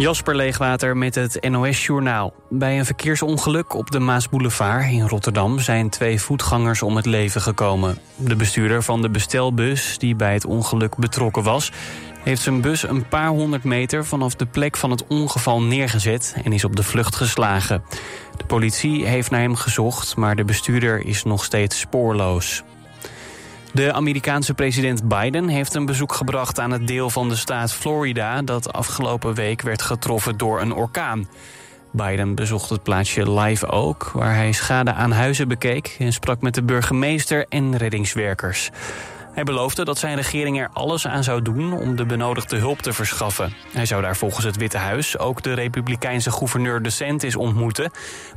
Jasper Leegwater met het NOS-journaal. Bij een verkeersongeluk op de Maasboulevard in Rotterdam... zijn twee voetgangers om het leven gekomen. De bestuurder van de bestelbus, die bij het ongeluk betrokken was... heeft zijn bus een paar honderd meter vanaf de plek van het ongeval neergezet... en is op de vlucht geslagen. De politie heeft naar hem gezocht, maar de bestuurder is nog steeds spoorloos. De Amerikaanse president Biden heeft een bezoek gebracht aan het deel van de staat Florida... dat afgelopen week werd getroffen door een orkaan. Biden bezocht het plaatsje Live Oak, waar hij schade aan huizen bekeek... en sprak met de burgemeester en reddingswerkers. Hij beloofde dat zijn regering er alles aan zou doen om de benodigde hulp te verschaffen. Hij zou daar volgens het Witte Huis ook de republikeinse gouverneur DeSantis ontmoeten.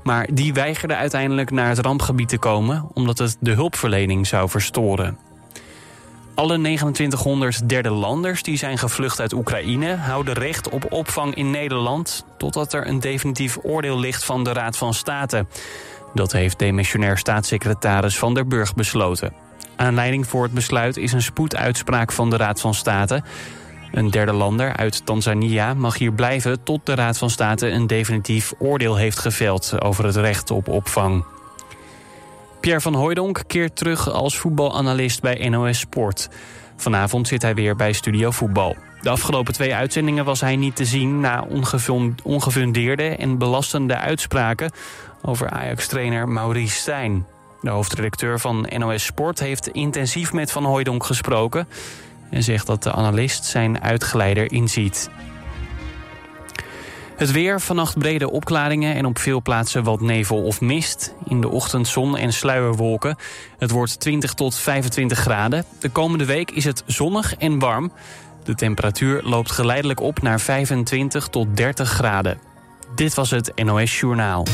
Maar die weigerde uiteindelijk naar het rampgebied te komen omdat het de hulpverlening zou verstoren. Alle 2900 derde landers die zijn gevlucht uit Oekraïne... houden recht op opvang in Nederland... totdat er een definitief oordeel ligt van de Raad van State. Dat heeft demissionair staatssecretaris Van der Burg besloten. Aanleiding voor het besluit is een spoeduitspraak van de Raad van State. Een derde lander uit Tanzania mag hier blijven... tot de Raad van State een definitief oordeel heeft geveld... over het recht op opvang. Pierre van Hooijdonk keert terug als voetbalanalist bij NOS Sport. Vanavond zit hij weer bij Studio Voetbal. De afgelopen twee uitzendingen was hij niet te zien... na ongefundeerde en belastende uitspraken... over Ajax-trainer Maurice Stijn. De hoofdredacteur van NOS Sport heeft intensief met Van Hooijdonk gesproken... en zegt dat de analist zijn uitgeleider inziet. Het weer, vannacht brede opklaringen en op veel plaatsen wat nevel of mist. In de ochtend zon en sluierwolken. Het wordt 20 tot 25 graden. De komende week is het zonnig en warm. De temperatuur loopt geleidelijk op naar 25 tot 30 graden. Dit was het NOS Journaal.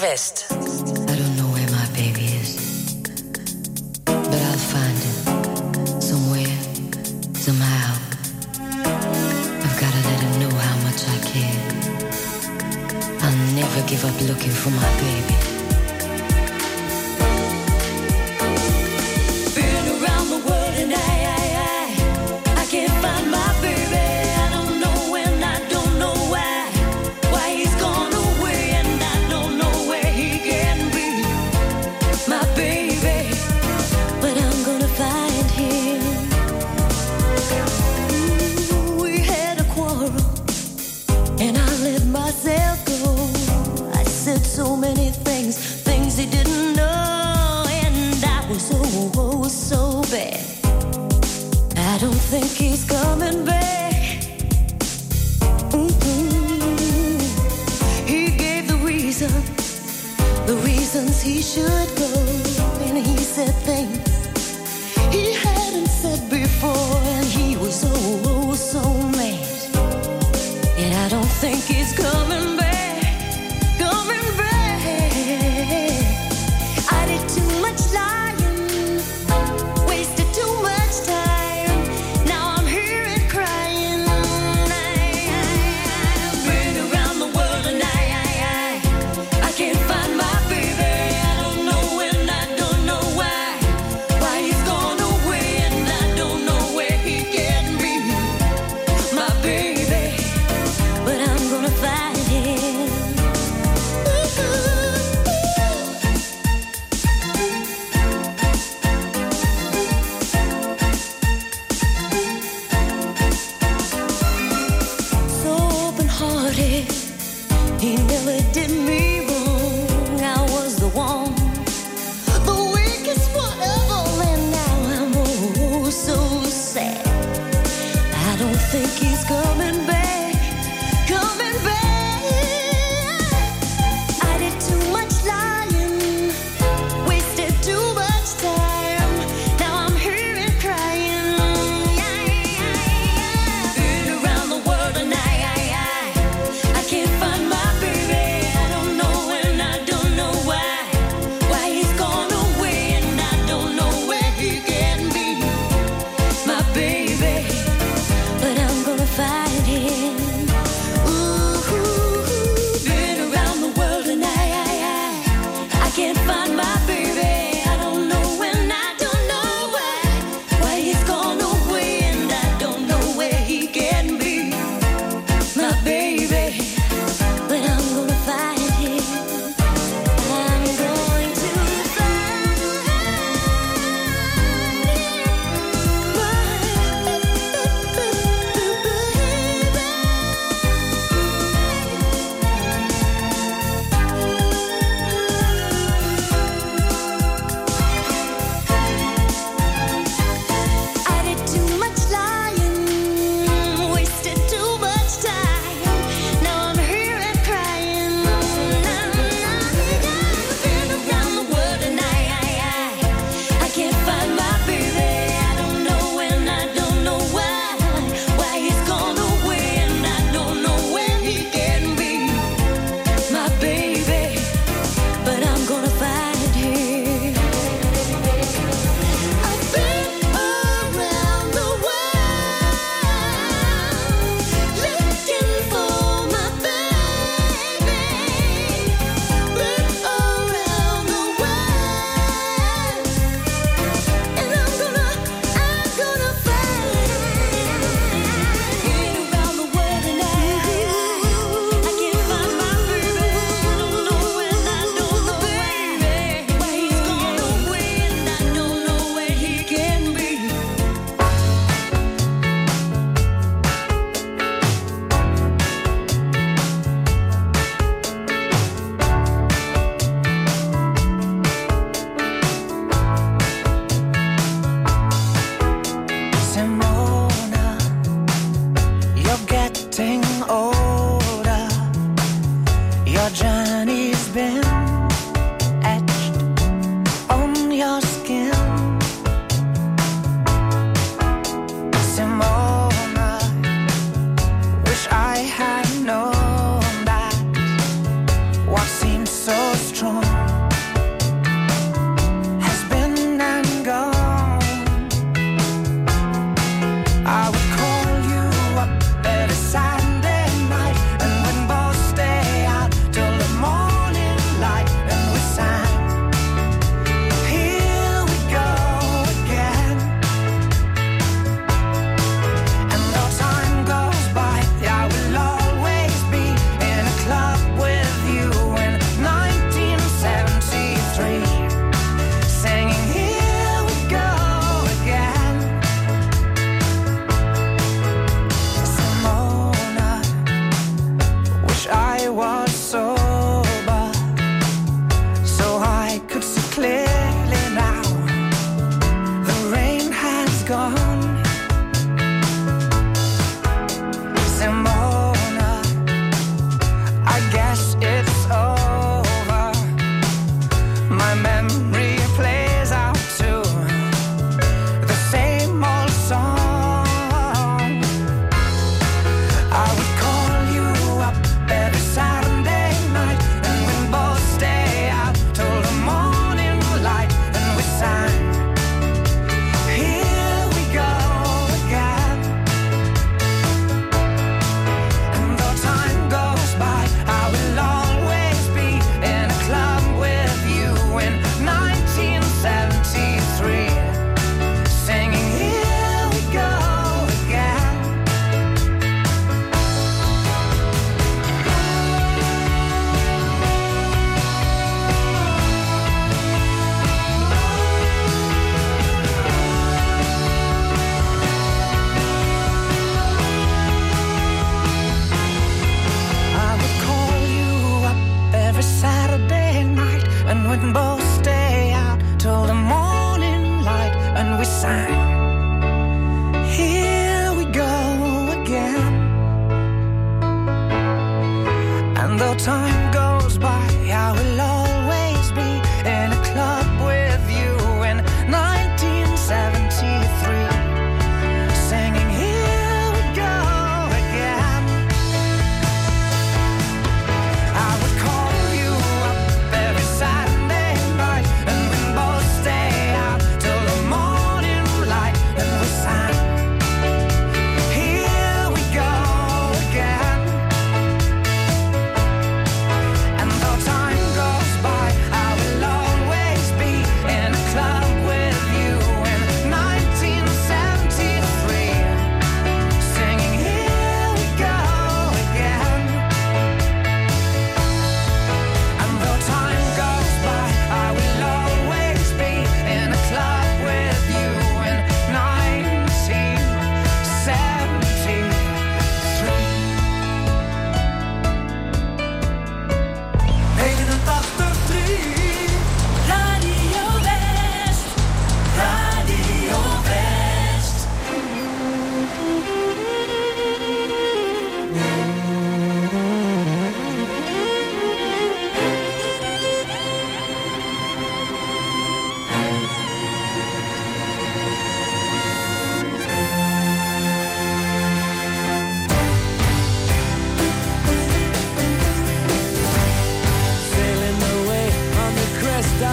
West. I don't know where my baby is, but I'll find him somewhere, somehow. I've gotta let him know how much I care. I'll never give up looking for my baby.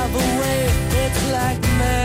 other way. It's like man.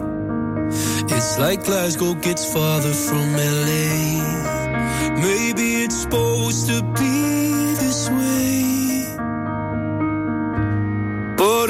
It's like Glasgow gets farther from LA. Maybe it's supposed to be this way. But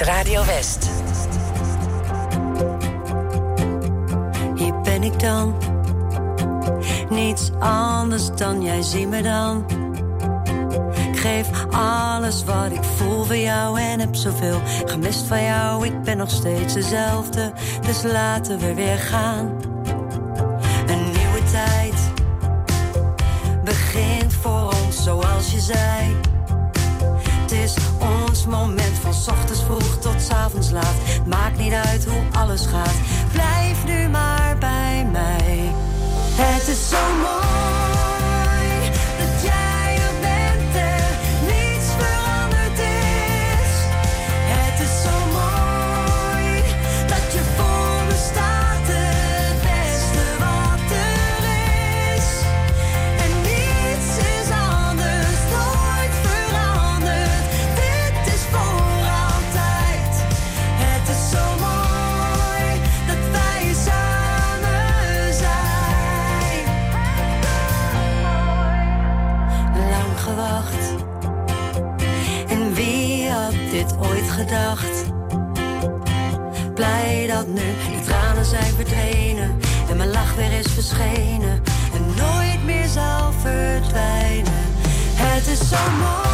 Radio West. Hier ben ik dan. Niets anders dan jij zie me dan. Ik geef alles wat ik voel voor jou en heb zoveel gemist van jou. Ik ben nog steeds dezelfde, dus laten we weer gaan. Een nieuwe tijd begint voor ons zoals je zei. Het is ons moment van vroeg tot 's avonds laat. Maakt niet uit hoe alles gaat. Blijf nu maar bij mij. Het is zo mooi gedacht? Blij dat nu de tranen zijn verdwenen en mijn lach weer is verschenen en nooit meer zal verdwijnen. Het is zo mooi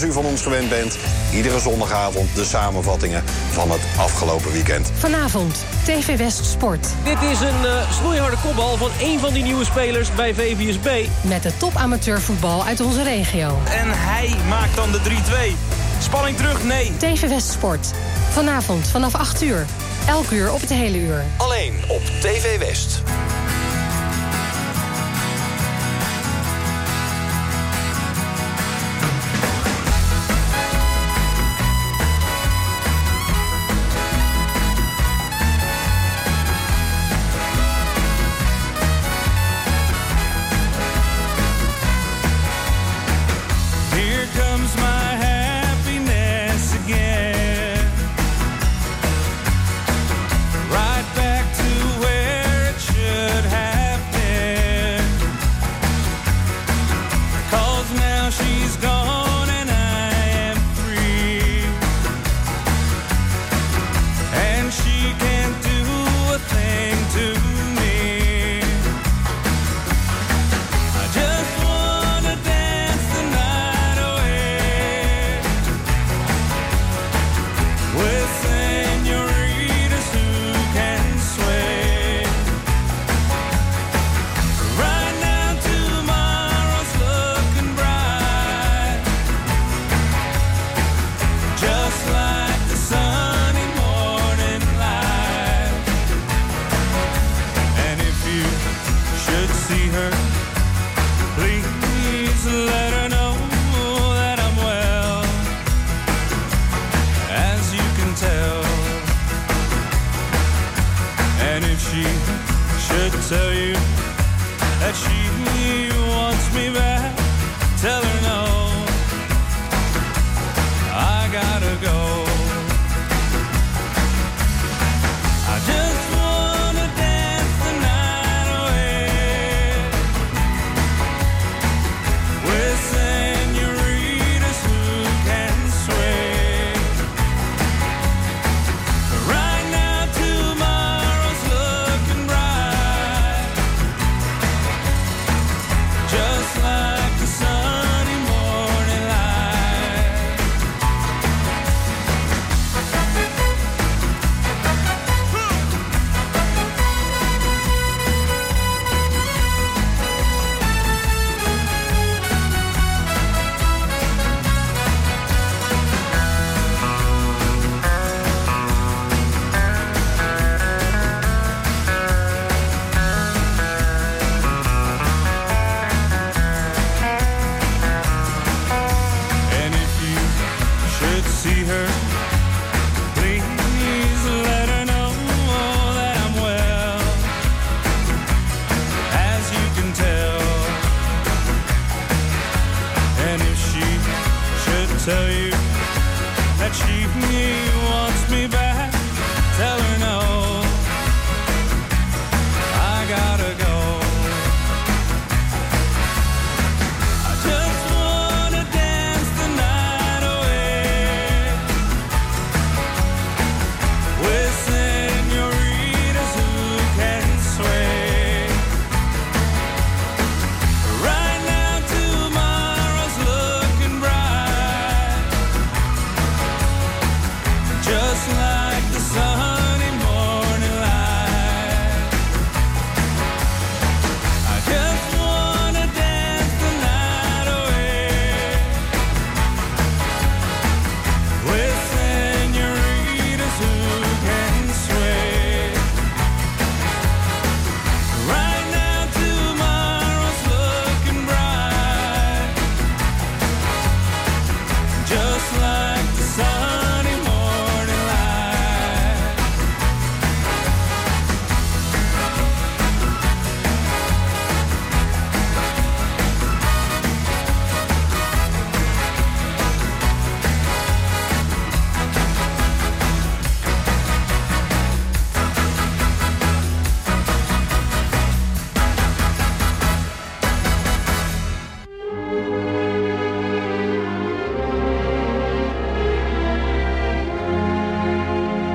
Zoals u van ons gewend bent, iedere zondagavond de samenvattingen van het afgelopen weekend. Vanavond, TV West Sport. Dit is een uh, snoeiharde kopbal van één van die nieuwe spelers bij VVSB. Met de top amateurvoetbal uit onze regio. En hij maakt dan de 3-2. Spanning terug, nee. TV West Sport. Vanavond vanaf 8 uur. Elk uur op het hele uur. Alleen op TV West. she's gone.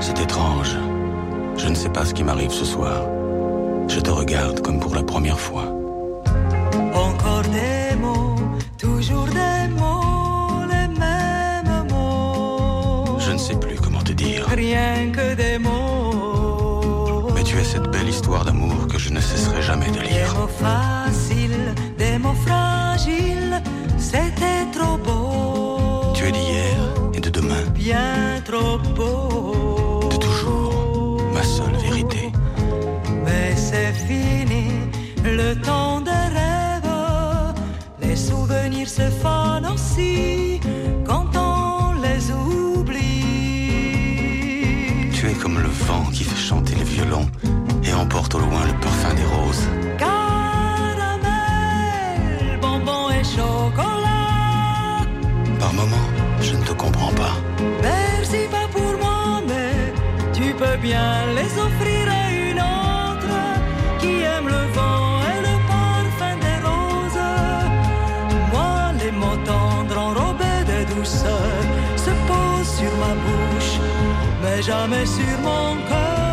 C'est étrange. Je ne sais pas ce qui m'arrive ce soir. Je te regarde comme pour la première fois. Encore des mots, toujours des mots, les mêmes mots. Je ne sais plus comment te dire. Rien que des mots. Mais tu es cette belle histoire d'amour que je ne cesserai jamais de lire. Des mots faciles, des mots fragiles. le temps des rêves, les souvenirs se fanent aussi quand on les oublie. Tu es comme le vent qui fait chanter le violon et emporte au loin le parfum des roses. Caramel, bonbon et chocolat. Par moments, je ne te comprends pas. Merci pas pour moi, mais tu peux bien les offrir. jamais sur mon cœur.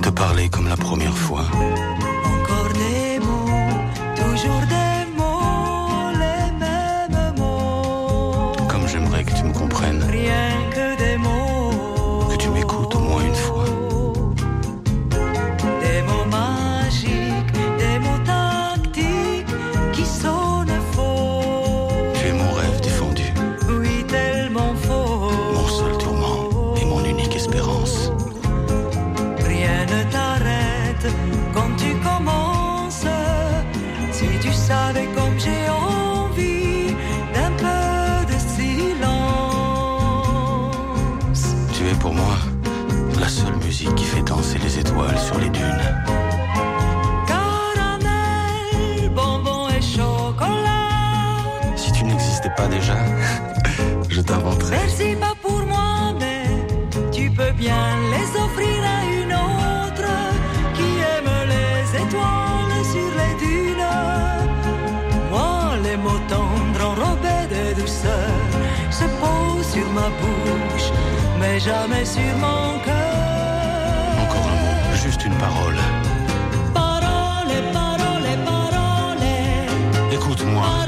te parler comme la première fois. sur ma bouche, mais jamais sur mon cœur. Encore un mot, juste une parole. Parole, parole, parole. Écoute-moi.